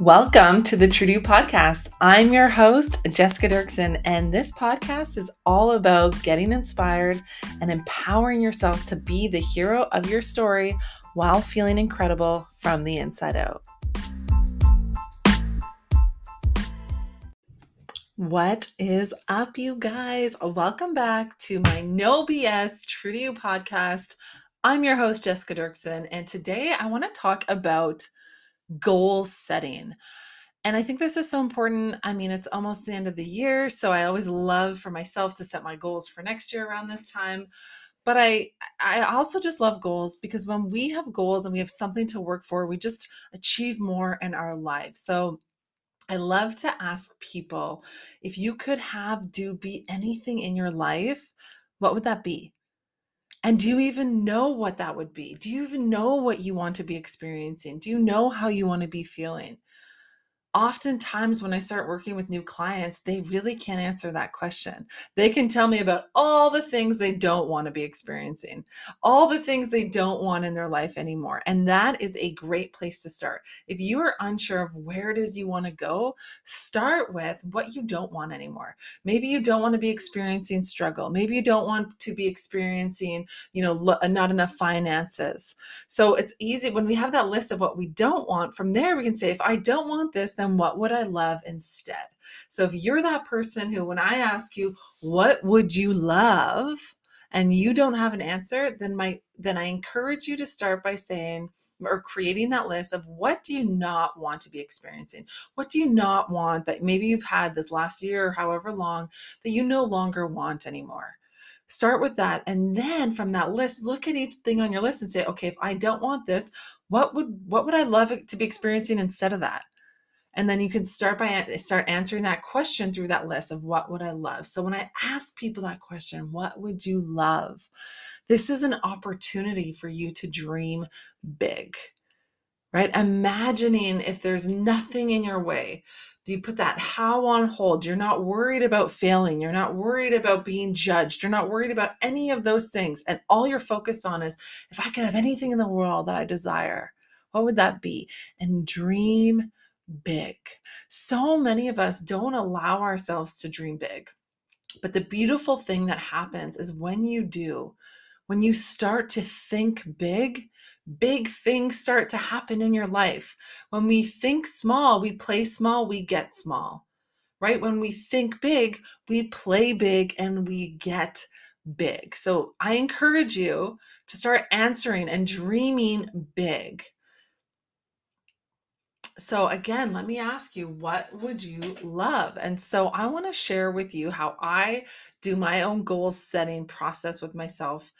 Welcome to the Trudeau podcast. I'm your host, Jessica Dirksen, and this podcast is all about getting inspired and empowering yourself to be the hero of your story while feeling incredible from the inside out. What is up, you guys? Welcome back to my No BS Trudeau podcast. I'm your host, Jessica Dirksen, and today I want to talk about goal setting. And I think this is so important. I mean, it's almost the end of the year, so I always love for myself to set my goals for next year around this time. But I I also just love goals because when we have goals and we have something to work for, we just achieve more in our lives. So I love to ask people if you could have do be anything in your life, what would that be? And do you even know what that would be? Do you even know what you want to be experiencing? Do you know how you want to be feeling? Oftentimes when I start working with new clients, they really can't answer that question. They can tell me about all the things they don't want to be experiencing, all the things they don't want in their life anymore. And that is a great place to start. If you are unsure of where it is you want to go, start with what you don't want anymore. Maybe you don't want to be experiencing struggle. Maybe you don't want to be experiencing, you know, not enough finances. So it's easy when we have that list of what we don't want, from there we can say, if I don't want this, then what would I love instead? So if you're that person who, when I ask you, what would you love? And you don't have an answer, then my then I encourage you to start by saying, or creating that list of what do you not want to be experiencing? What do you not want that maybe you've had this last year or however long that you no longer want anymore? Start with that. And then from that list, look at each thing on your list and say, okay, if I don't want this, what would what would I love to be experiencing instead of that? And then you can start by start answering that question through that list of what would i love? So when i ask people that question what would you love? this is an opportunity for you to dream big right? Imagining if there's nothing in your way you put that how on hold? You're not worried about failing. You're not worried about being judged. You're not worried about any of those things. And all you're focused on is if i could have anything in the world that i desire what would that be? And dream big. So many of us don't allow ourselves to dream big. But the beautiful thing that happens is when you do, when you start to think big, big things start to happen in your life. When we think small, we play small, we get small, right? When we think big, we play big and we get big. So I encourage you to start answering and dreaming big. So, again, let me ask you, what would you love? And so, I want to share with you how I do my own goal setting process with myself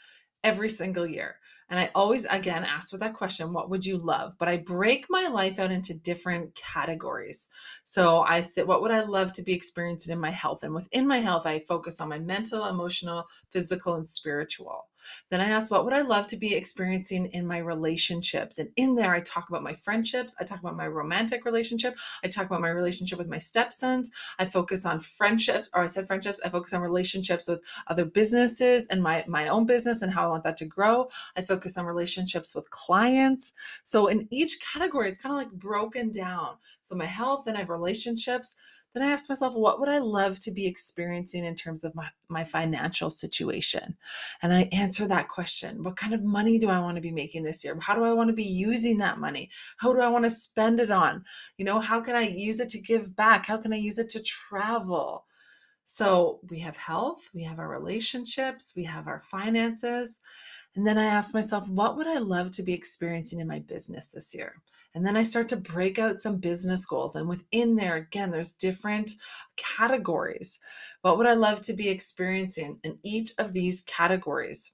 every single year. And I always, again, ask with that question, what would you love? But I break my life out into different categories. So I say, what would I love to be experiencing in my health? And within my health, I focus on my mental, emotional, physical, and spiritual. Then I ask, what would I love to be experiencing in my relationships? And in there, I talk about my friendships. I talk about my romantic relationship. I talk about my relationship with my stepsons. I focus on friendships, or I said friendships. I focus on relationships with other businesses and my, my own business and how I want that to grow. I focus on relationships with clients. So in each category, it's kind of like broken down. So my health and I have relationships then I asked myself, what would I love to be experiencing in terms of my, my financial situation? And I answer that question. What kind of money do I want to be making this year? How do I want to be using that money? How do I want to spend it on? You know, how can I use it to give back? How can I use it to travel? So we have health, we have our relationships, we have our finances. And then I ask myself, what would I love to be experiencing in my business this year? And then I start to break out some business goals. And within there, again, there's different categories. What would I love to be experiencing in each of these categories?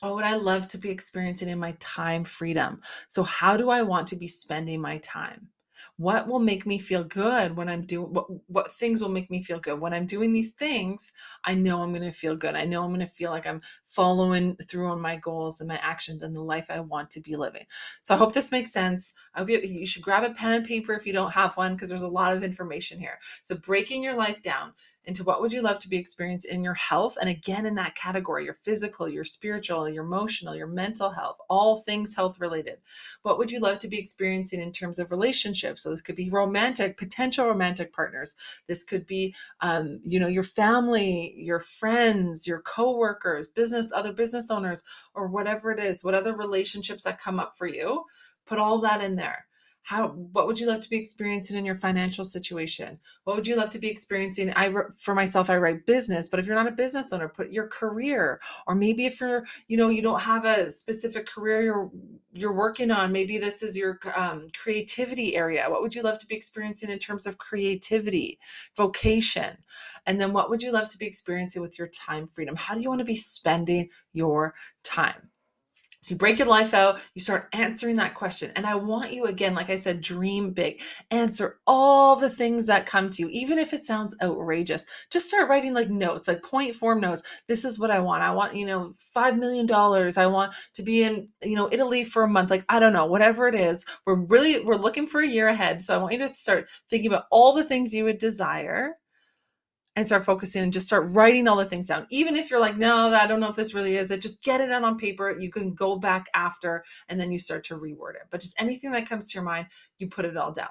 What would I love to be experiencing in my time freedom? So, how do I want to be spending my time? What will make me feel good when i'm doing what what things will make me feel good? When i'm doing these things i know i'm going to feel good. I know i'm going to feel like i'm following through on my goals and my actions and the life i want to be living. So i hope this makes sense. I hope you, you should grab a pen and paper if you don't have one because there's a lot of information here. So breaking your life down into what would you love to be experienced in your health and again in that category your physical your spiritual your emotional your mental health all things health related. What would you love to be experiencing in terms of relationships? So this could be romantic potential romantic partners. This could be um, you know your family your friends your co-workers business other business owners or whatever it is what other relationships that come up for you. Put all that in there how what would you love to be experiencing in your financial situation? What would you love to be experiencing? I for myself i write business but if you're not a business owner put your career or maybe if you're you know you don't have a specific career you're you're working on maybe this is your um, creativity area. What would you love to be experiencing in terms of creativity vocation? And then what would you love to be experiencing with your time freedom? How do you want to be spending your time so you break your life out, you start answering that question. And I want you, again, like I said, dream big. Answer all the things that come to you, even if it sounds outrageous. Just start writing like notes, like point form notes. This is what I want. I want, you know, $5 million. I want to be in, you know, Italy for a month. Like, I don't know, whatever it is. We're really, we're looking for a year ahead. So I want you to start thinking about all the things you would desire and start focusing and just start writing all the things down. Even if you're like, no, I don't know if this really is it, just get it out on paper. You can go back after and then you start to reword it. But just anything that comes to your mind, you put it all down.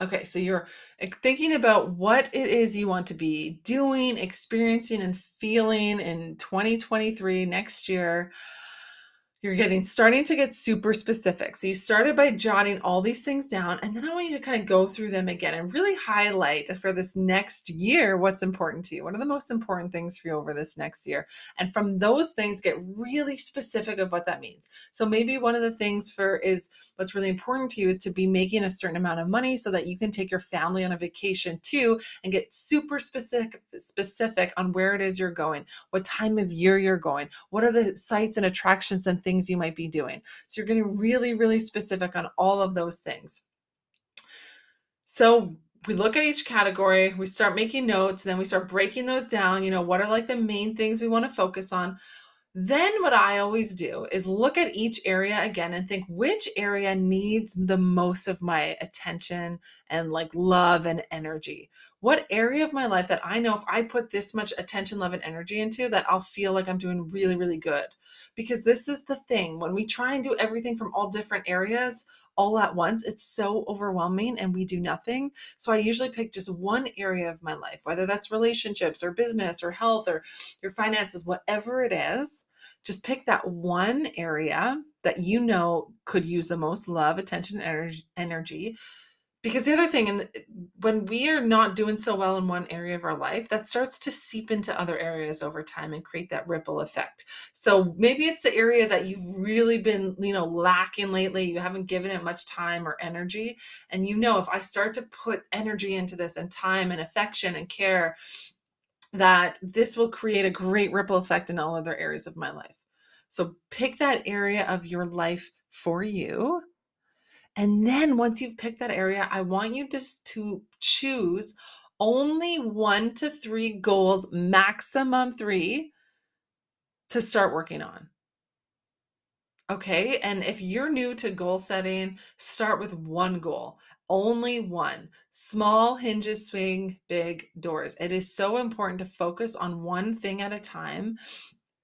Okay, so you're eh, thinking about what it is you want to be doing, experiencing, and feeling in 2023 next year you're getting starting to get super specific. So you started by jotting all these things down, and then I want you to kind of go through them again and really highlight for this next year what's important to you. What are the most important things for you over this next year? And from those things, get really specific of what that means. So maybe one of the things for is what's really important to you is to be making a certain amount of money so that you can take your family on a vacation too and get super specific specific on where it is you're going, what time of year you're going, what are the sites and attractions and things you might be doing. So you're getting really, really specific on all of those things. So we look at each category, we start making notes, and then we start breaking those down. You know, what are like the main things we want to focus on? Then, what I always do is look at each area again and think which area needs the most of my attention and like love and energy. What area of my life that I know if I put this much attention, love, and energy into, that I'll feel like I'm doing really, really good. Because this is the thing when we try and do everything from all different areas, all at once, it's so overwhelming and we do nothing. So I usually pick just one area of my life, whether that's relationships or business or health or your finances, whatever it is just pick that one area that you know could use the most love, attention, energy, energy. Because the other thing, and when we are not doing so well in one area of our life, that starts to seep into other areas over time and create that ripple effect. So maybe it's the area that you've really been, you know, lacking lately. You haven't given it much time or energy. And you know, if I start to put energy into this and time and affection and care, that this will create a great ripple effect in all other areas of my life. So pick that area of your life for you. And then once you've picked that area, I want you just to choose only one to three goals, maximum three, to start working on. Okay. And if you're new to goal setting, start with one goal, only one. Small hinges swing big doors. It is so important to focus on one thing at a time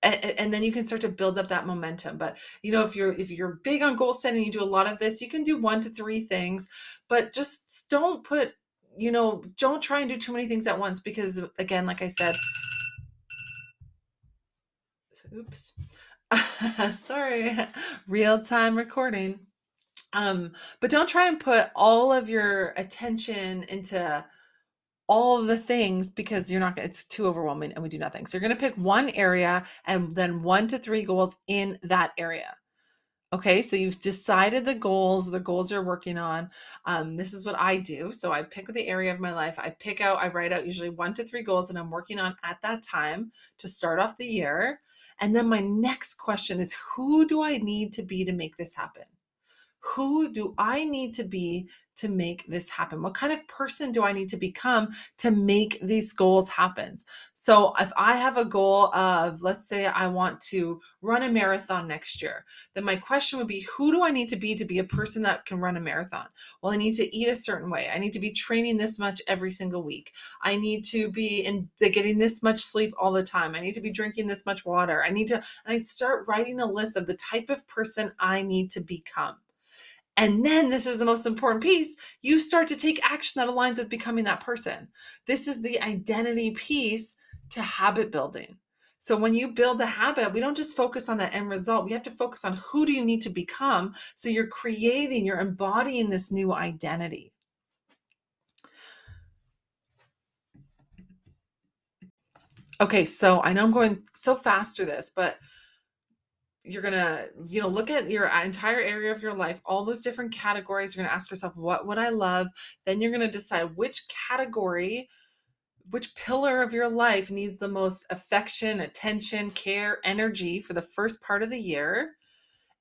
and, and, then you can start to build up that momentum. But you know if you're if you're big on goal setting you do a lot of this you can do one to three things but just don't put you know don't try and do too many things at once because again like i said oops. Sorry. Real time recording. Um but don't try and put all of your attention into all the things because you're not it's too overwhelming and we do nothing. So you're going to pick one area and then one to three goals in that area. Okay, so you've decided the goals, the goals you're working on. Um, this is what I do. So I pick the area of my life. I pick out, I write out usually one to three goals that I'm working on at that time to start off the year. And then my next question is who do I need to be to make this happen? Who do I need to be to make this happen? What kind of person do I need to become to make these goals happen? So, if I have a goal of, let's say, I want to run a marathon next year, then my question would be who do I need to be to be a person that can run a marathon? Well, I need to eat a certain way. I need to be training this much every single week. I need to be in getting this much sleep all the time. I need to be drinking this much water. I need to, and I'd start writing a list of the type of person I need to become. And then this is the most important piece. You start to take action that aligns with becoming that person. This is the identity piece to habit building. So when you build a habit, we don't just focus on the end result. We have to focus on who do you need to become. So you're creating, you're embodying this new identity. Okay, so I know I'm going so fast through this, but you're gonna you know look at your entire area of your life all those different categories you're gonna ask yourself what would i love? Then you're gonna decide which category which pillar of your life needs the most affection attention care energy for the first part of the year.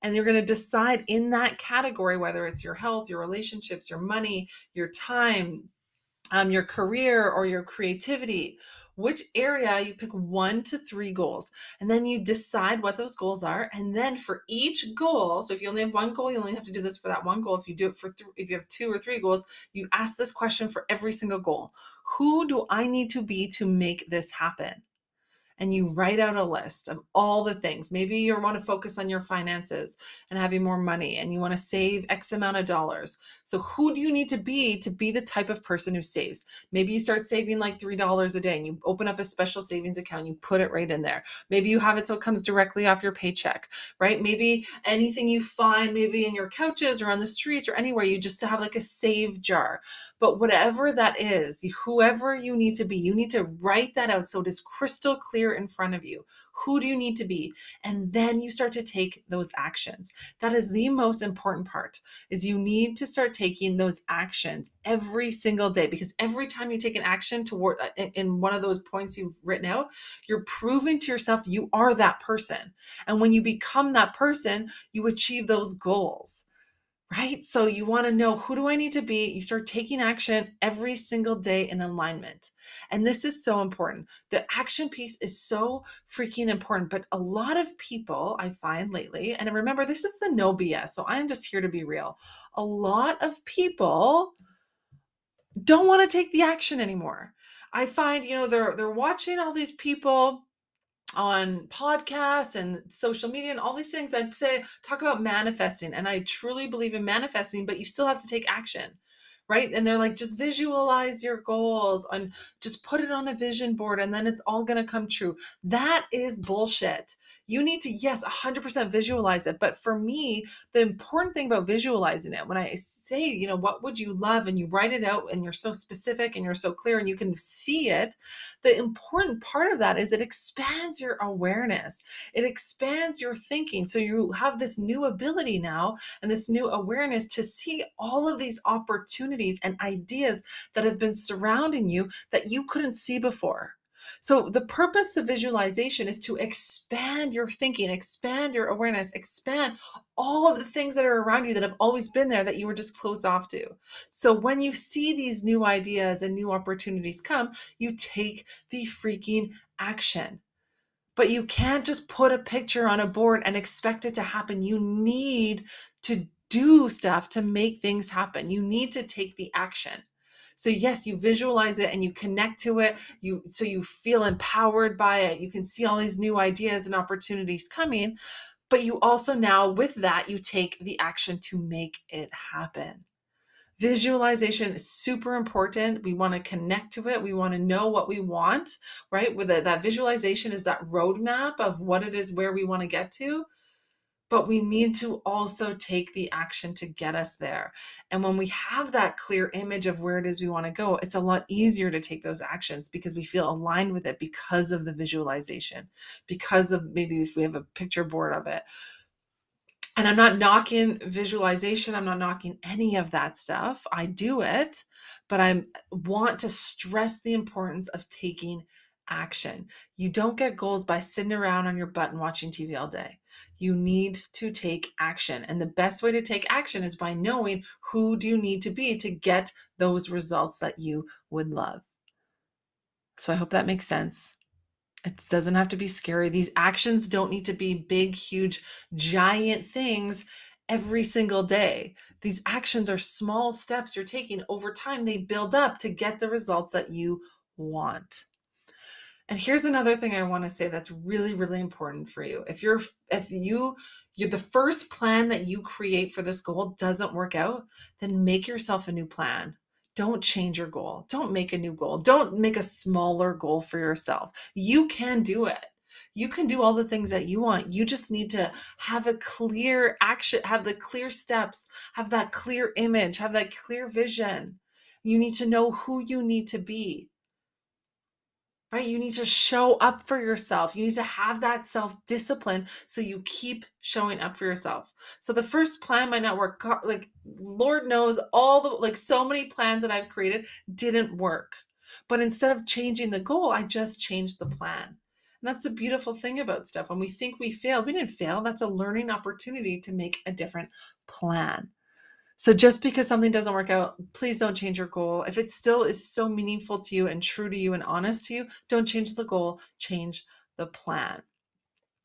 And you're going to decide in that category whether it's your health your relationships your money your time um, your career or your creativity which area you pick one to three goals and then you decide what those goals are and then for each goal so if you only have one goal you only have to do this for that one goal. If you do it for th- if you have two or three goals you ask this question for every single goal. Who do i need to be to make this happen and you write out a list of all the things. Maybe you want to focus on your finances and having more money and you want to save X amount of dollars. So, who do you need to be to be the type of person who saves? Maybe you start saving like $3 a day and you open up a special savings account, you put it right in there. Maybe you have it so it comes directly off your paycheck, right? Maybe anything you find, maybe in your couches or on the streets or anywhere, you just have like a save jar. But whatever that is, whoever you need to be, you need to write that out so it is crystal clear in front of you. Who do you need to be? And then you start to take those actions. That is the most important part is you need to start taking those actions every single day because every time you take an action toward uh, in one of those points you've written out, you're proving to yourself you are that person. And when you become that person, you achieve those goals right? So you want to know who do I need to be? You start taking action every single day in alignment. And this is so important. The action piece is so freaking important. But a lot of people I find lately, and remember, this is the no BS. So I'm just here to be real. A lot of people don't want to take the action anymore. I find, you know, they're they're watching all these people on podcasts and social media and all these things i'd say talk about manifesting and i truly believe in manifesting but you still have to take action right? And they're like just visualize your goals and just put it on a vision board and then it's all going to come true. That is bullshit. You need to yes 100% visualize it but for me the important thing about visualizing it when i say you know what would you love? and you write it out and you're so specific and you're so clear and you can see it the important part of that is it expands your awareness. It expands your thinking. So you have this new ability now and this new awareness to see all of these opportunities and ideas that have been surrounding you that you couldn't see before so, the purpose of visualization is to expand your thinking, expand your awareness, expand all of the things that are around you that have always been there that you were just closed off to. So, when you see these new ideas and new opportunities come, you take the freaking action. But you can't just put a picture on a board and expect it to happen. You need to do stuff to make things happen. You need to take the action. So yes, you visualize it and you connect to it. You so you feel empowered by it. You can see all these new ideas and opportunities coming, but you also now with that you take the action to make it happen. Visualization is super important. We want to connect to it. We want to know what we want, right? With that visualization is that roadmap of what it is where we want to get to but we need to also take the action to get us there. And when we have that clear image of where it is we want to go, it's a lot easier to take those actions because we feel aligned with it because of the visualization, because of maybe if we have a picture board of it. And I'm not knocking visualization, I'm not knocking any of that stuff. I do it, but I want to stress the importance of taking action. You don't get goals by sitting around on your butt and watching TV all day. You need to take action. And the best way to take action is by knowing who do you need to be to get those results that you would love. So I hope that makes sense. It doesn't have to be scary. These actions don't need to be big, huge, giant things every single day. These actions are small steps you're taking over time. They build up to get the results that you want. And here's another thing I want to say that's really really important for you. If you're if you you're the first plan that you create for this goal doesn't work out, then make yourself a new plan. Don't change your goal. Don't make a new goal. Don't make a smaller goal for yourself. You can do it. You can do all the things that you want. You just need to have a clear action, have the clear steps, have that clear image, have that clear vision. You need to know who you need to be right? You need to show up for yourself. You need to have that self discipline so you keep showing up for yourself. So the first plan might not work. Like, Lord knows, all the like so many plans that I've created didn't work. But instead of changing the goal, I just changed the plan. And that's a beautiful thing about stuff. When we think we failed, we didn't fail. That's a learning opportunity to make a different plan. So just because something doesn't work out, please don't change your goal. If it still is so meaningful to you and true to you and honest to you, don't change the goal, change the plan.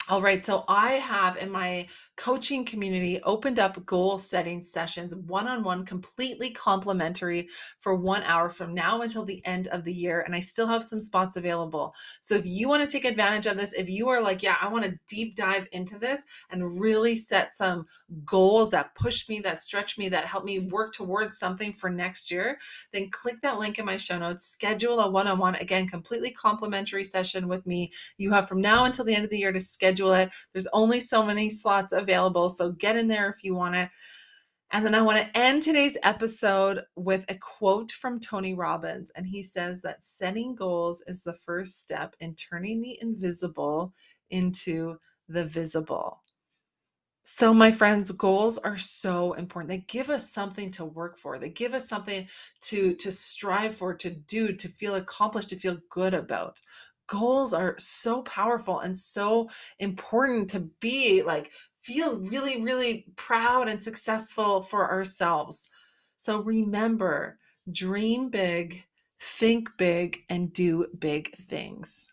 All right, so I have in my coaching community opened up goal setting sessions one on one, completely complimentary for one hour from now until the end of the year. And I still have some spots available. So if you want to take advantage of this, if you are like, yeah, I want to deep dive into this and really set some goals that push me, that stretch me, that help me work towards something for next year, then click that link in my show notes, schedule a one on one, again, completely complimentary session with me. You have from now until the end of the year to schedule it. There's only so many slots available, so get in there if you want it. And then I want to end today's episode with a quote from Tony Robbins. And he says that setting goals is the first step in turning the invisible into the visible. So, my friends, goals are so important. They give us something to work for. They give us something to to strive for, to do, to feel accomplished, to feel good about. Goals are so powerful and so important to be like feel really really proud and successful for ourselves. So remember, dream big, think big and do big things.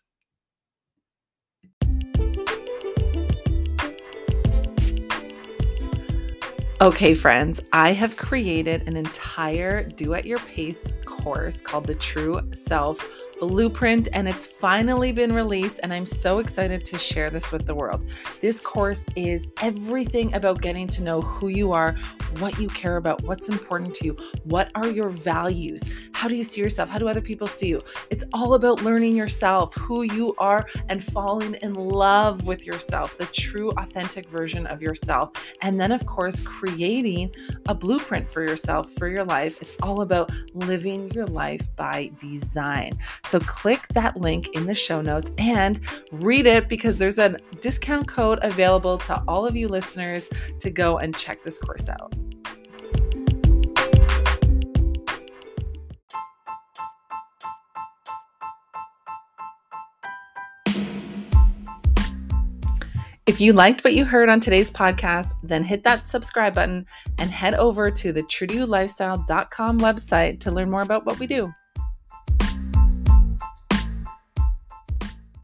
Okay, friends, I have created an entire do at your pace course called the True Self blueprint and it's finally been released and I'm so excited to share this with the world. This course is everything about getting to know who you are, what you care about, what's important to you, what are your values, how do you see yourself, how do other people see you. It's all about learning yourself, who you are and falling in love with yourself, the true authentic version of yourself. And then of course creating a blueprint for yourself for your life. It's all about living your life by design. So click that link in the show notes and read it because there's a discount code available to all of you listeners to go and check this course out. If you liked what you heard on today's podcast, then hit that subscribe button and head over to the trueolifestyle.com website to learn more about what we do.